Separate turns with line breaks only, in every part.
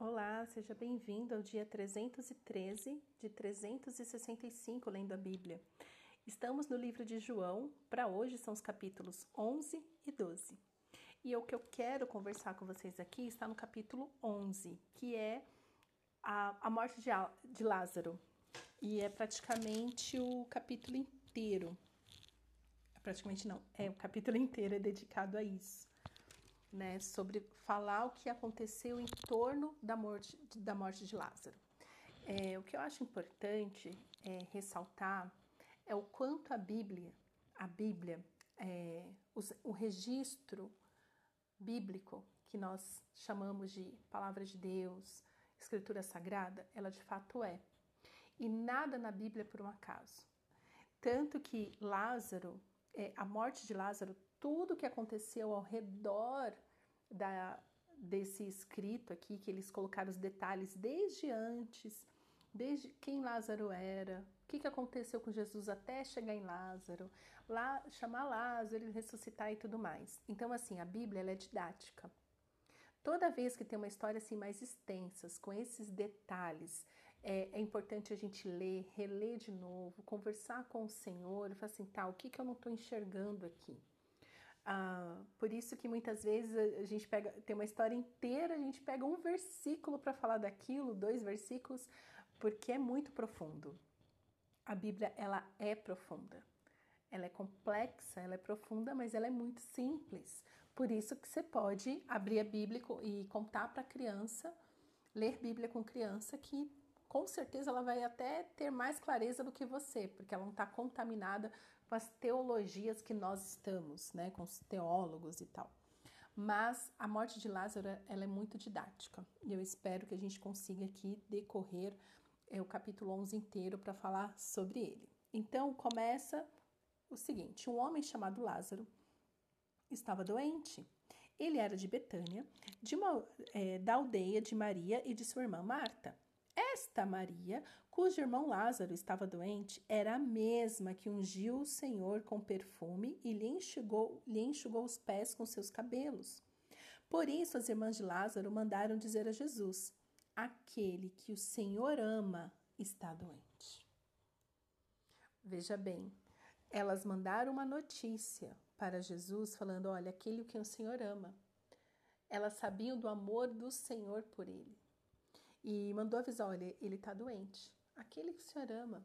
Olá, seja bem-vindo ao dia 313 de 365 lendo a Bíblia. Estamos no livro de João, para hoje são os capítulos 11 e 12. E o que eu quero conversar com vocês aqui está no capítulo 11, que é a, a morte de, de Lázaro. E é praticamente o capítulo inteiro. Praticamente não, é o capítulo inteiro é dedicado a isso né, sobre falar o que aconteceu em torno da morte, da morte de Lázaro. É, o que eu acho importante é, ressaltar é o quanto a Bíblia, a Bíblia, é, os, o registro bíblico que nós chamamos de palavra de Deus, escritura sagrada, ela de fato é. E nada na Bíblia é por um acaso. Tanto que Lázaro, é, a morte de Lázaro tudo que aconteceu ao redor da, desse escrito aqui, que eles colocaram os detalhes desde antes, desde quem Lázaro era, o que, que aconteceu com Jesus até chegar em Lázaro, lá chamar Lázaro, ele ressuscitar e tudo mais. Então, assim, a Bíblia é didática. Toda vez que tem uma história assim mais extensas, com esses detalhes, é, é, importante a gente ler, reler de novo, conversar com o Senhor, e falar assim, tá, o que, que eu não estou enxergando aqui? Ah, por isso que muitas vezes a gente pega, tem uma história inteira, a gente pega um versículo para falar daquilo, dois versículos, porque é muito profundo. A Bíblia, ela é profunda. Ela é complexa, ela é profunda, mas ela é muito simples. Por isso que você pode abrir a Bíblia e contar para a criança, ler Bíblia com criança, que com certeza ela vai até ter mais clareza do que você, porque ela não está contaminada com as teologias que nós estamos, né, com os teólogos e tal. Mas a morte de Lázaro ela é muito didática e eu espero que a gente consiga aqui decorrer é, o capítulo 11 inteiro para falar sobre ele. Então começa o seguinte: um homem chamado Lázaro estava doente. Ele era de Betânia, de uma, é, da aldeia de Maria e de sua irmã Marta. Esta Maria, cujo irmão Lázaro estava doente, era a mesma que ungiu o Senhor com perfume e lhe enxugou, lhe enxugou os pés com seus cabelos. Por isso, as irmãs de Lázaro mandaram dizer a Jesus: Aquele que o Senhor ama está doente. Veja bem, elas mandaram uma notícia para Jesus falando: Olha, aquele que o Senhor ama. Elas sabiam do amor do Senhor por ele e mandou avisar: olha, ele está doente. Aquele que o Senhor ama.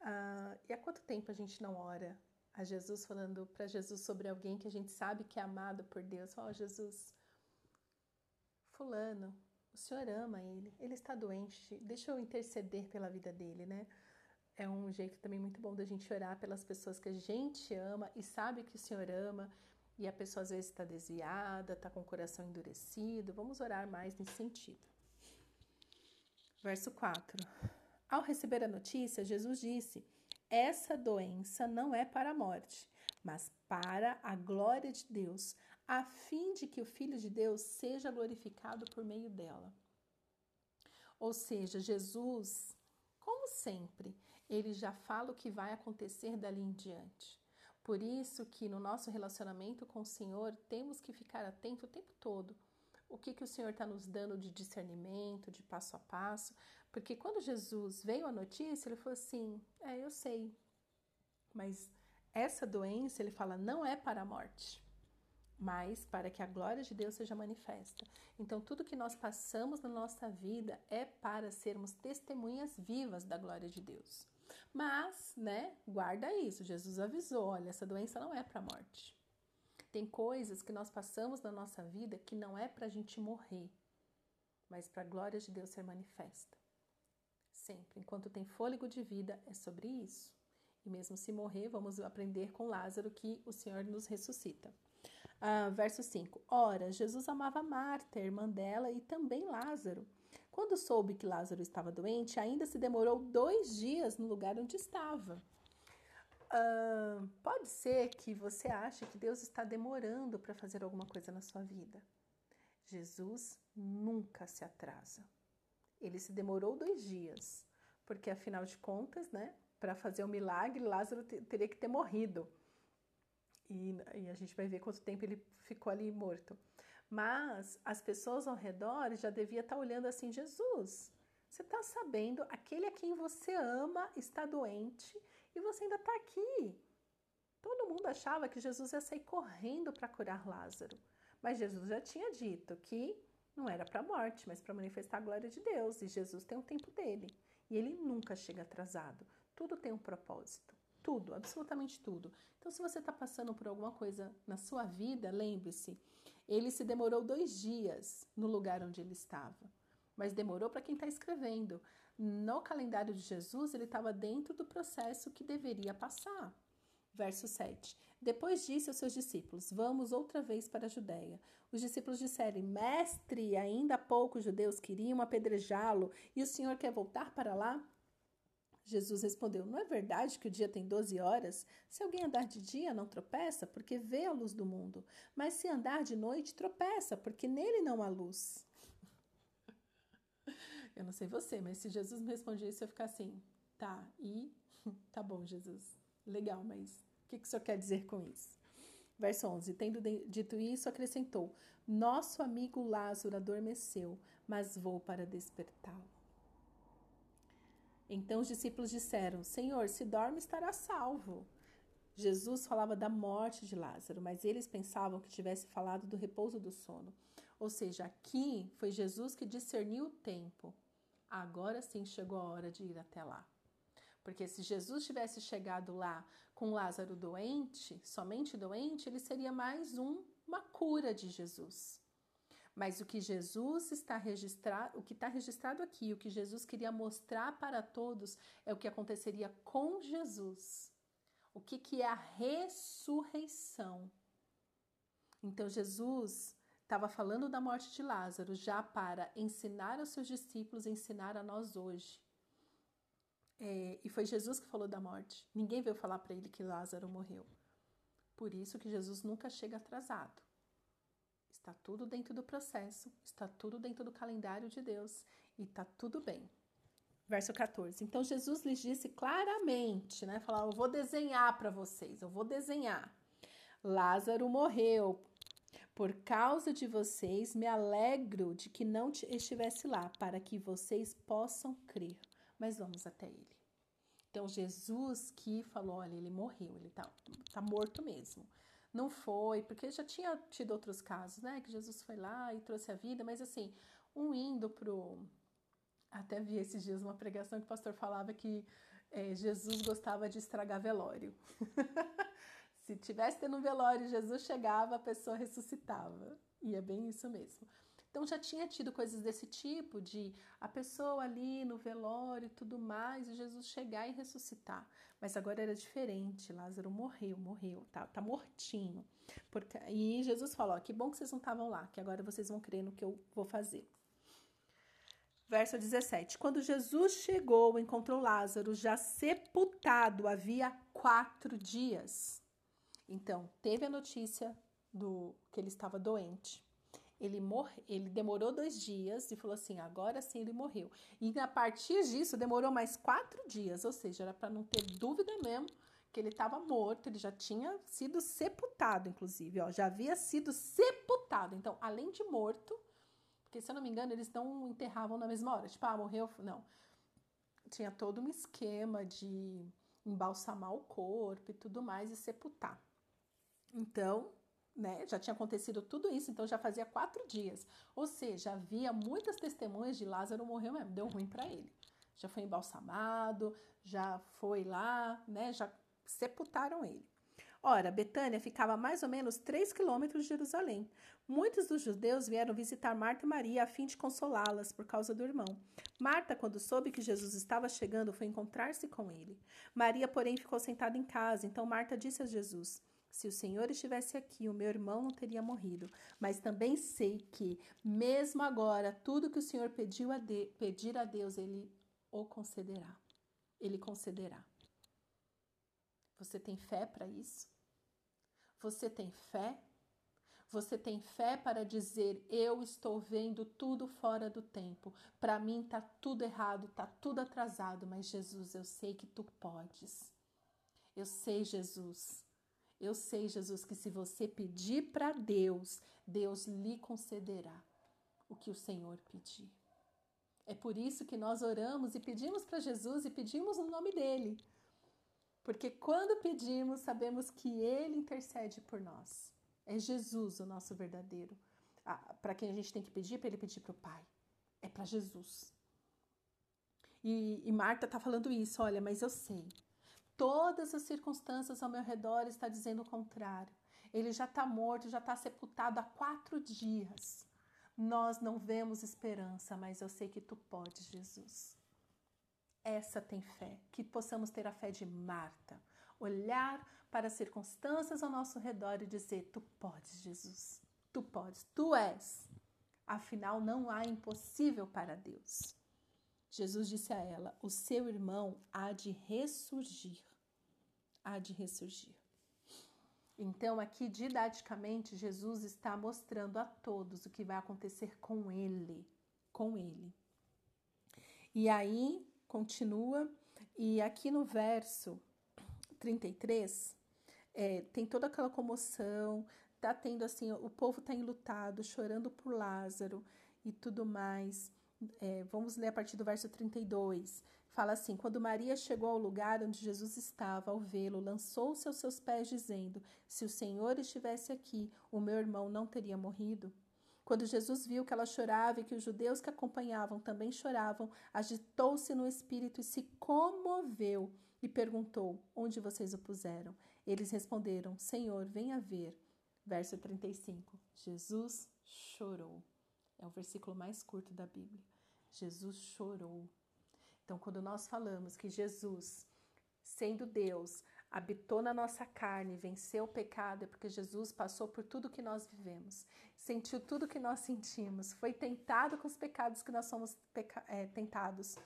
Ah, e há quanto tempo a gente não ora a Jesus falando para Jesus sobre alguém que a gente sabe que é amado por Deus? Ó, oh, Jesus, Fulano, o Senhor ama ele, ele está doente, deixa eu interceder pela vida dele, né? É um jeito também muito bom da gente orar pelas pessoas que a gente ama e sabe que o Senhor ama e a pessoa às vezes está desviada, está com o coração endurecido. Vamos orar mais nesse sentido. Verso 4. Ao receber a notícia, Jesus disse: Essa doença não é para a morte, mas para a glória de Deus, a fim de que o Filho de Deus seja glorificado por meio dela. Ou seja, Jesus, como sempre, ele já fala o que vai acontecer dali em diante. Por isso que no nosso relacionamento com o Senhor temos que ficar atento o tempo todo. O que, que o Senhor está nos dando de discernimento, de passo a passo. Porque quando Jesus veio a notícia, ele falou assim: É, eu sei, mas essa doença, ele fala, não é para a morte, mas para que a glória de Deus seja manifesta. Então, tudo que nós passamos na nossa vida é para sermos testemunhas vivas da glória de Deus. Mas, né, guarda isso. Jesus avisou: olha, essa doença não é para morte. Tem coisas que nós passamos na nossa vida que não é para a gente morrer, mas para a glória de Deus ser manifesta. Sempre. Enquanto tem fôlego de vida, é sobre isso. E mesmo se morrer, vamos aprender com Lázaro que o Senhor nos ressuscita. Ah, verso 5: Ora, Jesus amava Marta, irmã dela, e também Lázaro. Quando soube que Lázaro estava doente, ainda se demorou dois dias no lugar onde estava. Pode ser que você ache que Deus está demorando para fazer alguma coisa na sua vida. Jesus nunca se atrasa. Ele se demorou dois dias, porque afinal de contas, né, para fazer o um milagre, Lázaro teria que ter morrido. E, e, a gente vai ver quanto tempo ele ficou ali morto. Mas as pessoas ao redor já deviam estar olhando assim: Jesus, você está sabendo, aquele a quem você ama está doente e você ainda está aqui. Todo mundo achava que Jesus ia sair correndo para curar Lázaro. Mas Jesus já tinha dito que não era para a morte, mas para manifestar a glória de Deus. E Jesus tem um tempo dele. E ele nunca chega atrasado. Tudo tem um propósito. Tudo, absolutamente tudo. Então, se você está passando por alguma coisa na sua vida, lembre-se, ele se demorou dois dias no lugar onde ele estava. Mas demorou para quem está escrevendo. No calendário de Jesus, ele estava dentro do processo que deveria passar. Verso 7. Depois disse aos seus discípulos: Vamos outra vez para a Judéia. Os discípulos disseram: Mestre, ainda há pouco os judeus queriam apedrejá-lo e o senhor quer voltar para lá? Jesus respondeu: Não é verdade que o dia tem doze horas? Se alguém andar de dia, não tropeça, porque vê a luz do mundo. Mas se andar de noite, tropeça, porque nele não há luz. Eu não sei você, mas se Jesus me respondesse, eu ia ficar assim: Tá, e? Tá bom, Jesus. Legal, mas o que, que o senhor quer dizer com isso? Verso 11: Tendo dito isso, acrescentou: Nosso amigo Lázaro adormeceu, mas vou para despertá-lo. Então os discípulos disseram: Senhor, se dorme, estará salvo. Jesus falava da morte de Lázaro, mas eles pensavam que tivesse falado do repouso do sono. Ou seja, aqui foi Jesus que discerniu o tempo. Agora sim chegou a hora de ir até lá. Porque se Jesus tivesse chegado lá com Lázaro doente, somente doente, ele seria mais um, uma cura de Jesus. Mas o que Jesus está registrado, o que está registrado aqui, o que Jesus queria mostrar para todos é o que aconteceria com Jesus. O que, que é a ressurreição? Então Jesus estava falando da morte de Lázaro já para ensinar aos seus discípulos, ensinar a nós hoje. É, e foi Jesus que falou da morte. Ninguém veio falar para ele que Lázaro morreu. Por isso que Jesus nunca chega atrasado. Está tudo dentro do processo, está tudo dentro do calendário de Deus e está tudo bem. Verso 14. Então Jesus lhes disse claramente, né? Falar, eu vou desenhar para vocês, eu vou desenhar. Lázaro morreu. Por causa de vocês, me alegro de que não estivesse lá, para que vocês possam crer mas vamos até ele. Então, Jesus que falou: olha, ele morreu, ele tá, tá morto mesmo. Não foi, porque já tinha tido outros casos, né? Que Jesus foi lá e trouxe a vida, mas assim, um indo pro. Até vi esses dias uma pregação que o pastor falava que é, Jesus gostava de estragar velório. Se tivesse tendo um velório, Jesus chegava, a pessoa ressuscitava. E é bem isso mesmo. Então já tinha tido coisas desse tipo, de a pessoa ali no velório e tudo mais, e Jesus chegar e ressuscitar. Mas agora era diferente, Lázaro morreu, morreu, tá, tá mortinho. Porque, e Jesus falou: que bom que vocês não estavam lá, que agora vocês vão crer no que eu vou fazer. Verso 17: Quando Jesus chegou, encontrou Lázaro já sepultado havia quatro dias. Então, teve a notícia do que ele estava doente. Ele, morre, ele demorou dois dias e falou assim: agora sim ele morreu. E a partir disso demorou mais quatro dias, ou seja, era para não ter dúvida mesmo que ele estava morto, ele já tinha sido sepultado, inclusive, ó, já havia sido sepultado. Então, além de morto, porque se eu não me engano, eles não enterravam na mesma hora, tipo, ah, morreu, não. Tinha todo um esquema de embalsamar o corpo e tudo mais e sepultar. Então, né? Já tinha acontecido tudo isso, então já fazia quatro dias. Ou seja, havia muitas testemunhas de Lázaro morreu mesmo, deu ruim para ele. Já foi embalsamado, já foi lá, né? Já sepultaram ele. Ora, Betânia ficava mais ou menos 3 quilômetros de Jerusalém. Muitos dos judeus vieram visitar Marta e Maria a fim de consolá-las por causa do irmão. Marta, quando soube que Jesus estava chegando, foi encontrar-se com ele. Maria, porém, ficou sentada em casa. Então Marta disse a Jesus: se o Senhor estivesse aqui, o meu irmão não teria morrido. Mas também sei que, mesmo agora, tudo que o Senhor pediu a de, pedir a Deus, Ele o concederá. Ele concederá. Você tem fé para isso? Você tem fé? Você tem fé para dizer: Eu estou vendo tudo fora do tempo. Para mim está tudo errado, está tudo atrasado, mas Jesus, eu sei que tu podes. Eu sei, Jesus, Eu sei, Jesus, que se você pedir para Deus, Deus lhe concederá o que o Senhor pedir. É por isso que nós oramos e pedimos para Jesus e pedimos no nome dele. Porque quando pedimos, sabemos que ele intercede por nós. É Jesus o nosso verdadeiro. Ah, para quem a gente tem que pedir, para ele pedir para o Pai. É para Jesus. E, e Marta está falando isso, olha, mas eu sei. Todas as circunstâncias ao meu redor estão dizendo o contrário. Ele já está morto, já está sepultado há quatro dias. Nós não vemos esperança, mas eu sei que tu podes, Jesus. Essa tem fé, que possamos ter a fé de Marta, olhar para as circunstâncias ao nosso redor e dizer: Tu podes, Jesus, tu podes, tu és. Afinal, não há impossível para Deus. Jesus disse a ela: O seu irmão há de ressurgir. Há de ressurgir. Então, aqui didaticamente, Jesus está mostrando a todos o que vai acontecer com ele, com ele. E aí, continua, e aqui no verso 33, é, tem toda aquela comoção, tá tendo assim, o povo está enlutado, chorando por Lázaro e tudo mais. É, vamos ler a partir do verso 32. Fala assim: Quando Maria chegou ao lugar onde Jesus estava, ao vê-lo, lançou-se aos seus pés, dizendo: Se o Senhor estivesse aqui, o meu irmão não teria morrido. Quando Jesus viu que ela chorava e que os judeus que acompanhavam também choravam, agitou-se no espírito e se comoveu e perguntou: Onde vocês o puseram? Eles responderam: Senhor, venha ver. Verso 35. Jesus chorou. É o versículo mais curto da Bíblia. Jesus chorou. Então, quando nós falamos que Jesus, sendo Deus, habitou na nossa carne, venceu o pecado, é porque Jesus passou por tudo que nós vivemos, sentiu tudo que nós sentimos, foi tentado com os pecados que nós somos é, tentados.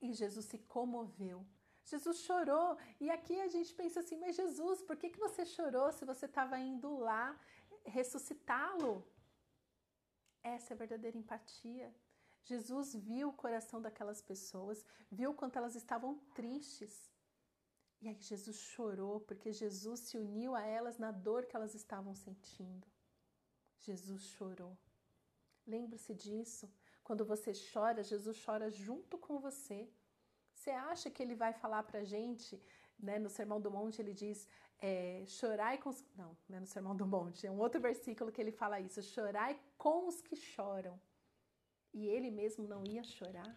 E Jesus se comoveu. Jesus chorou. E aqui a gente pensa assim: mas Jesus, por que, que você chorou se você estava indo lá ressuscitá-lo? Essa é a verdadeira empatia. Jesus viu o coração daquelas pessoas, viu quanto elas estavam tristes. E aí Jesus chorou porque Jesus se uniu a elas na dor que elas estavam sentindo. Jesus chorou. Lembre-se disso. Quando você chora, Jesus chora junto com você. Você acha que ele vai falar para gente, né, no Sermão do Monte, ele diz: é, chorai com os. Não, não é no Sermão do Monte, é um outro versículo que ele fala isso: chorai com os que choram e ele mesmo não ia chorar?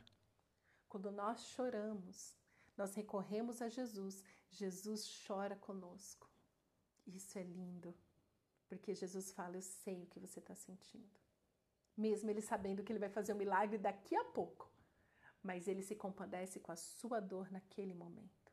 Quando nós choramos, nós recorremos a Jesus, Jesus chora conosco. Isso é lindo, porque Jesus fala: Eu sei o que você está sentindo. Mesmo ele sabendo que ele vai fazer um milagre daqui a pouco, mas ele se compadece com a sua dor naquele momento.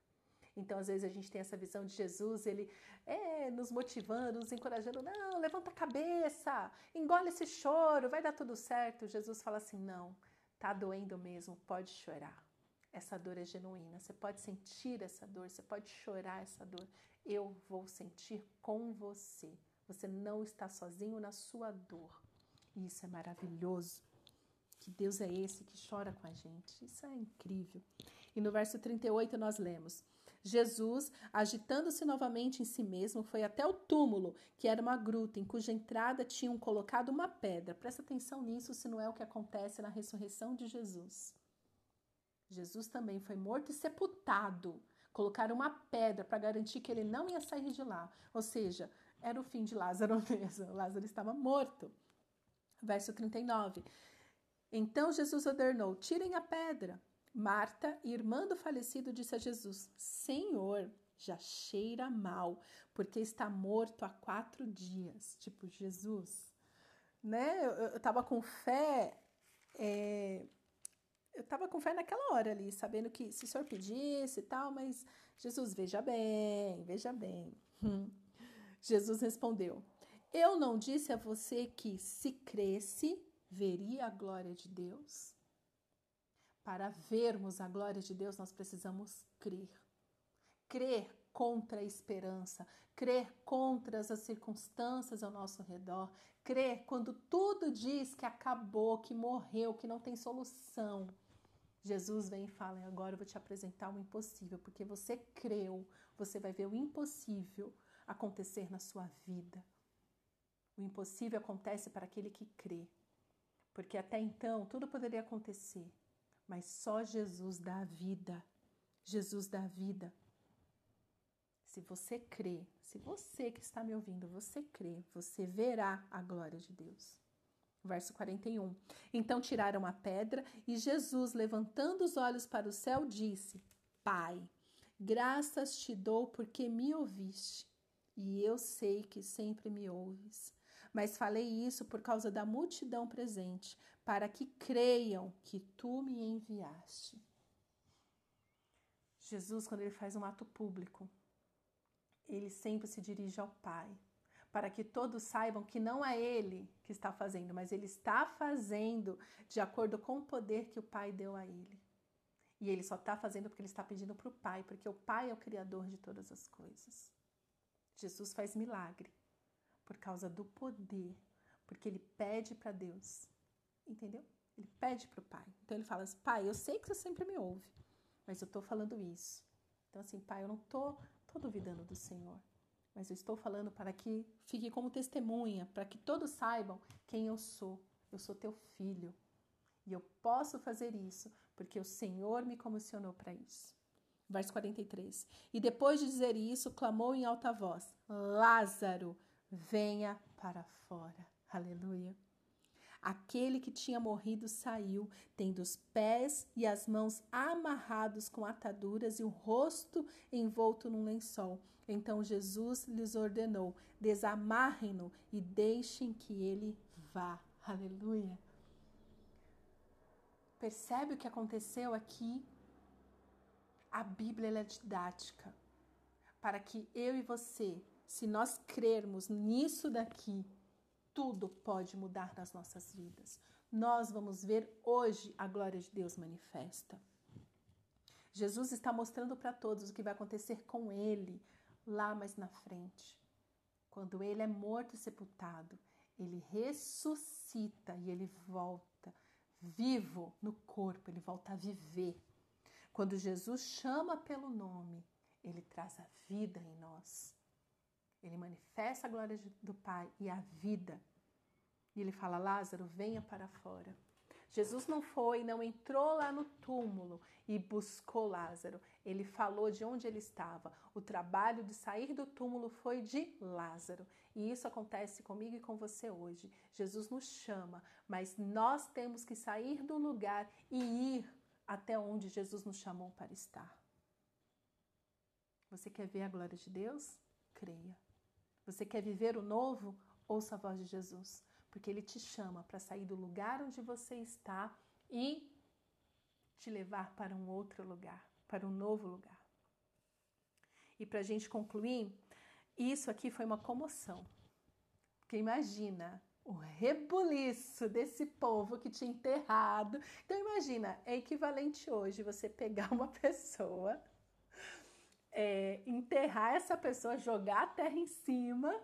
Então, às vezes, a gente tem essa visão de Jesus, ele é nos motivando, nos encorajando. Não, levanta a cabeça, engole esse choro, vai dar tudo certo. Jesus fala assim: não, tá doendo mesmo, pode chorar. Essa dor é genuína, você pode sentir essa dor, você pode chorar essa dor. Eu vou sentir com você. Você não está sozinho na sua dor. E isso é maravilhoso. Que Deus é esse que chora com a gente. Isso é incrível. E no verso 38 nós lemos: Jesus, agitando-se novamente em si mesmo, foi até o túmulo, que era uma gruta em cuja entrada tinham colocado uma pedra. Presta atenção nisso, se não é o que acontece na ressurreição de Jesus. Jesus também foi morto e sepultado. Colocaram uma pedra para garantir que ele não ia sair de lá. Ou seja, era o fim de Lázaro mesmo. Lázaro estava morto. Verso 39. Então Jesus ordenou: tirem a pedra. Marta, irmã do falecido, disse a Jesus: Senhor, já cheira mal, porque está morto há quatro dias. Tipo, Jesus, né? Eu, eu tava com fé, é, eu tava com fé naquela hora ali, sabendo que se o senhor pedisse e tal, mas Jesus, veja bem, veja bem. Jesus respondeu: Eu não disse a você que se cresce, veria a glória de Deus? Para vermos a glória de Deus, nós precisamos crer. Crer contra a esperança, crer contra as circunstâncias ao nosso redor, crer quando tudo diz que acabou, que morreu, que não tem solução. Jesus vem e fala: Agora eu vou te apresentar o impossível, porque você creu, você vai ver o impossível acontecer na sua vida. O impossível acontece para aquele que crê. Porque até então tudo poderia acontecer, mas só Jesus dá a vida. Jesus dá a vida. Se você crê, se você que está me ouvindo, você crê, você verá a glória de Deus. Verso 41. Então tiraram a pedra e Jesus, levantando os olhos para o céu, disse: Pai, graças te dou porque me ouviste, e eu sei que sempre me ouves. Mas falei isso por causa da multidão presente, para que creiam que tu me enviaste. Jesus, quando ele faz um ato público, ele sempre se dirige ao Pai, para que todos saibam que não é ele que está fazendo, mas ele está fazendo de acordo com o poder que o Pai deu a ele. E ele só está fazendo porque ele está pedindo para o Pai, porque o Pai é o Criador de todas as coisas. Jesus faz milagre por causa do poder, porque ele pede para Deus, entendeu? Ele pede para o Pai. Então ele fala assim: Pai, eu sei que você sempre me ouve, mas eu estou falando isso. Então, assim, Pai, eu não estou tô, tô duvidando do Senhor, mas eu estou falando para que fique como testemunha, para que todos saibam quem eu sou. Eu sou teu filho. E eu posso fazer isso porque o Senhor me comissionou para isso. Verso 43. E depois de dizer isso, clamou em alta voz: Lázaro, venha para fora. Aleluia. Aquele que tinha morrido saiu, tendo os pés e as mãos amarrados com ataduras e o rosto envolto num lençol. Então Jesus lhes ordenou: desamarrem-no e deixem que ele vá. Aleluia. Percebe o que aconteceu aqui? A Bíblia é didática para que eu e você se nós crermos nisso daqui, tudo pode mudar nas nossas vidas. Nós vamos ver hoje a glória de Deus manifesta. Jesus está mostrando para todos o que vai acontecer com ele lá mais na frente. Quando ele é morto e sepultado, ele ressuscita e ele volta vivo no corpo, ele volta a viver. Quando Jesus chama pelo nome, ele traz a vida em nós. Ele manifesta a glória do Pai e a vida. E ele fala: Lázaro, venha para fora. Jesus não foi, não entrou lá no túmulo e buscou Lázaro. Ele falou de onde ele estava. O trabalho de sair do túmulo foi de Lázaro. E isso acontece comigo e com você hoje. Jesus nos chama, mas nós temos que sair do lugar e ir até onde Jesus nos chamou para estar. Você quer ver a glória de Deus? Creia. Você quer viver o novo? Ouça a voz de Jesus, porque ele te chama para sair do lugar onde você está e te levar para um outro lugar, para um novo lugar. E para a gente concluir, isso aqui foi uma comoção. Porque imagina o rebuliço desse povo que tinha enterrado. Então imagina, é equivalente hoje você pegar uma pessoa é, enterrar essa pessoa, jogar a terra em cima.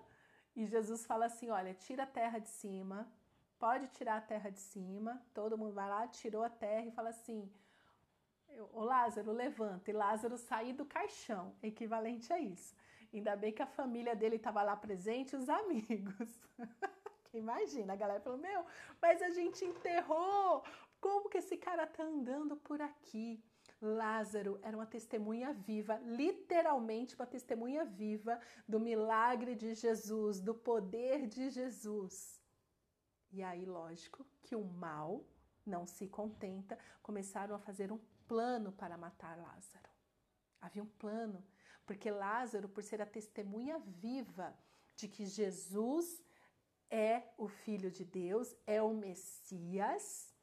E Jesus fala assim: olha, tira a terra de cima, pode tirar a terra de cima. Todo mundo vai lá, tirou a terra e fala assim: Ô Lázaro, levanta. E Lázaro sair do caixão, equivalente a isso. Ainda bem que a família dele estava lá presente, os amigos. Imagina, a galera falou: Meu, mas a gente enterrou. Como que esse cara tá andando por aqui? Lázaro era uma testemunha viva, literalmente uma testemunha viva do milagre de Jesus, do poder de Jesus. E aí, lógico, que o mal não se contenta, começaram a fazer um plano para matar Lázaro. Havia um plano, porque Lázaro, por ser a testemunha viva de que Jesus é o Filho de Deus, é o Messias,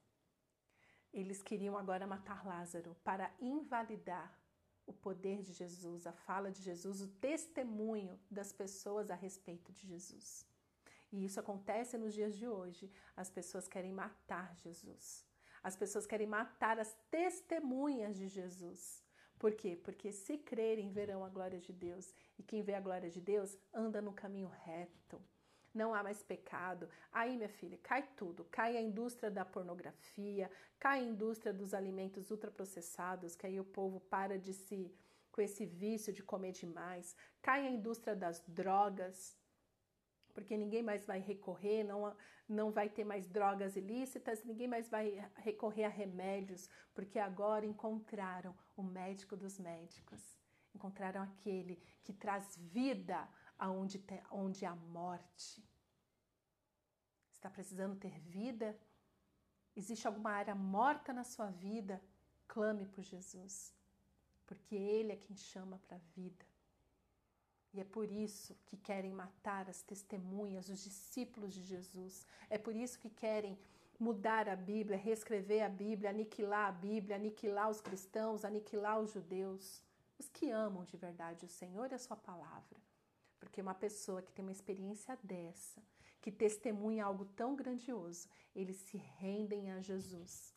eles queriam agora matar Lázaro para invalidar o poder de Jesus, a fala de Jesus, o testemunho das pessoas a respeito de Jesus. E isso acontece nos dias de hoje. As pessoas querem matar Jesus. As pessoas querem matar as testemunhas de Jesus. Por quê? Porque se crerem, verão a glória de Deus. E quem vê a glória de Deus anda no caminho reto não há mais pecado. Aí, minha filha, cai tudo. Cai a indústria da pornografia, cai a indústria dos alimentos ultraprocessados, que aí o povo para de se com esse vício de comer demais, cai a indústria das drogas, porque ninguém mais vai recorrer, não, não vai ter mais drogas ilícitas, ninguém mais vai recorrer a remédios, porque agora encontraram o médico dos médicos, encontraram aquele que traz vida aonde, te, onde há morte. Está precisando ter vida? Existe alguma área morta na sua vida? Clame por Jesus, porque Ele é quem chama para a vida. E é por isso que querem matar as testemunhas, os discípulos de Jesus. É por isso que querem mudar a Bíblia, reescrever a Bíblia, aniquilar a Bíblia, aniquilar os cristãos, aniquilar os judeus, os que amam de verdade o Senhor e a Sua palavra. Porque uma pessoa que tem uma experiência dessa, que testemunha algo tão grandioso, eles se rendem a Jesus.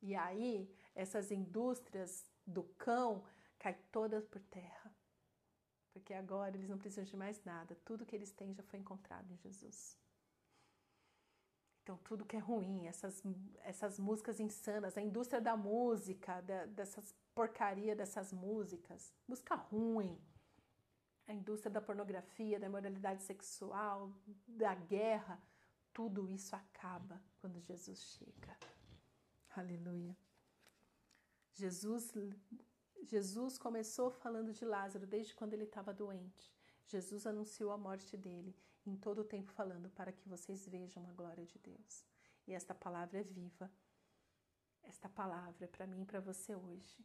E aí, essas indústrias do cão caem todas por terra porque agora eles não precisam de mais nada, tudo que eles têm já foi encontrado em Jesus. Então, tudo que é ruim, essas, essas músicas insanas, a indústria da música, da, dessas porcaria dessas músicas, música ruim, a indústria da pornografia, da imoralidade sexual, da guerra, tudo isso acaba quando Jesus chega. Aleluia. Jesus Jesus começou falando de Lázaro desde quando ele estava doente. Jesus anunciou a morte dele, em todo o tempo falando para que vocês vejam a glória de Deus. E esta palavra é viva. Esta palavra é para mim e para você hoje.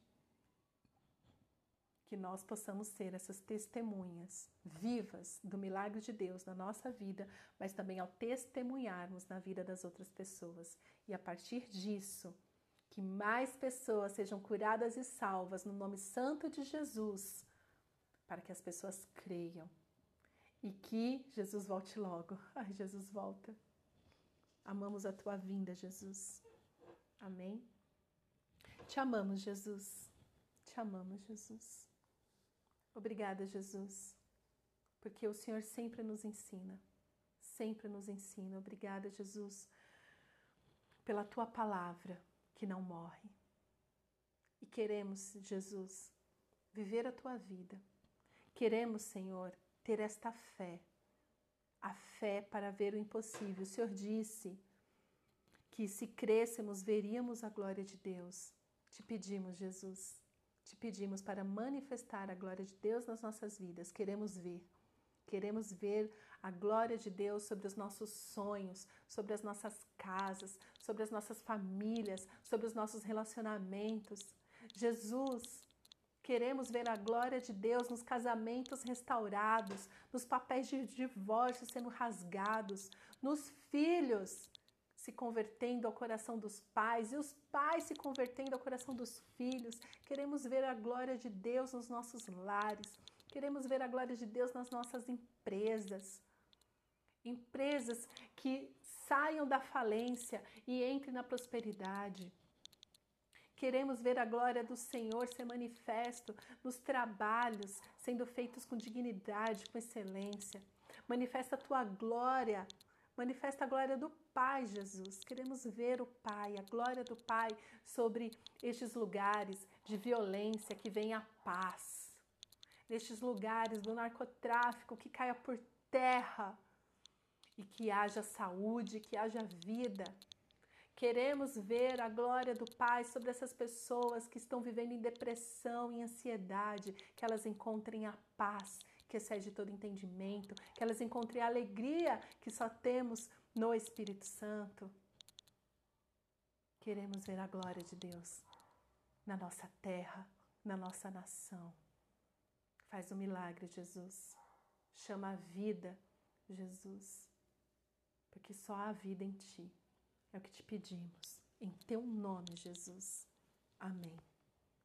Que nós possamos ser essas testemunhas vivas do milagre de Deus na nossa vida, mas também ao testemunharmos na vida das outras pessoas. E a partir disso, que mais pessoas sejam curadas e salvas no nome santo de Jesus, para que as pessoas creiam e que Jesus volte logo. Ai, Jesus volta. Amamos a tua vinda, Jesus. Amém. Te amamos, Jesus. Te amamos, Jesus. Obrigada, Jesus, porque o Senhor sempre nos ensina. Sempre nos ensina. Obrigada, Jesus, pela tua palavra que não morre. E queremos, Jesus, viver a tua vida. Queremos, Senhor, ter esta fé, a fé para ver o impossível. O Senhor disse que se crescêssemos, veríamos a glória de Deus. Te pedimos, Jesus, te pedimos para manifestar a glória de Deus nas nossas vidas. Queremos ver. Queremos ver a glória de Deus sobre os nossos sonhos, sobre as nossas casas, sobre as nossas famílias, sobre os nossos relacionamentos. Jesus, queremos ver a glória de Deus nos casamentos restaurados, nos papéis de divórcio sendo rasgados, nos filhos se convertendo ao coração dos pais e os pais se convertendo ao coração dos filhos. Queremos ver a glória de Deus nos nossos lares. Queremos ver a glória de Deus nas nossas empresas empresas que saiam da falência e entrem na prosperidade. Queremos ver a glória do Senhor ser manifesto nos trabalhos, sendo feitos com dignidade, com excelência. Manifesta a tua glória, manifesta a glória do Pai, Jesus. Queremos ver o Pai, a glória do Pai sobre estes lugares de violência, que venha a paz. Nestes lugares do narcotráfico, que caia por terra e que haja saúde, que haja vida. Queremos ver a glória do Pai sobre essas pessoas que estão vivendo em depressão, em ansiedade, que elas encontrem a paz que excede todo entendimento, que elas encontrem a alegria que só temos no Espírito Santo. Queremos ver a glória de Deus na nossa terra, na nossa nação. Faz um milagre, Jesus. Chama a vida, Jesus porque só há vida em ti. É o que te pedimos. Em teu nome, Jesus. Amém.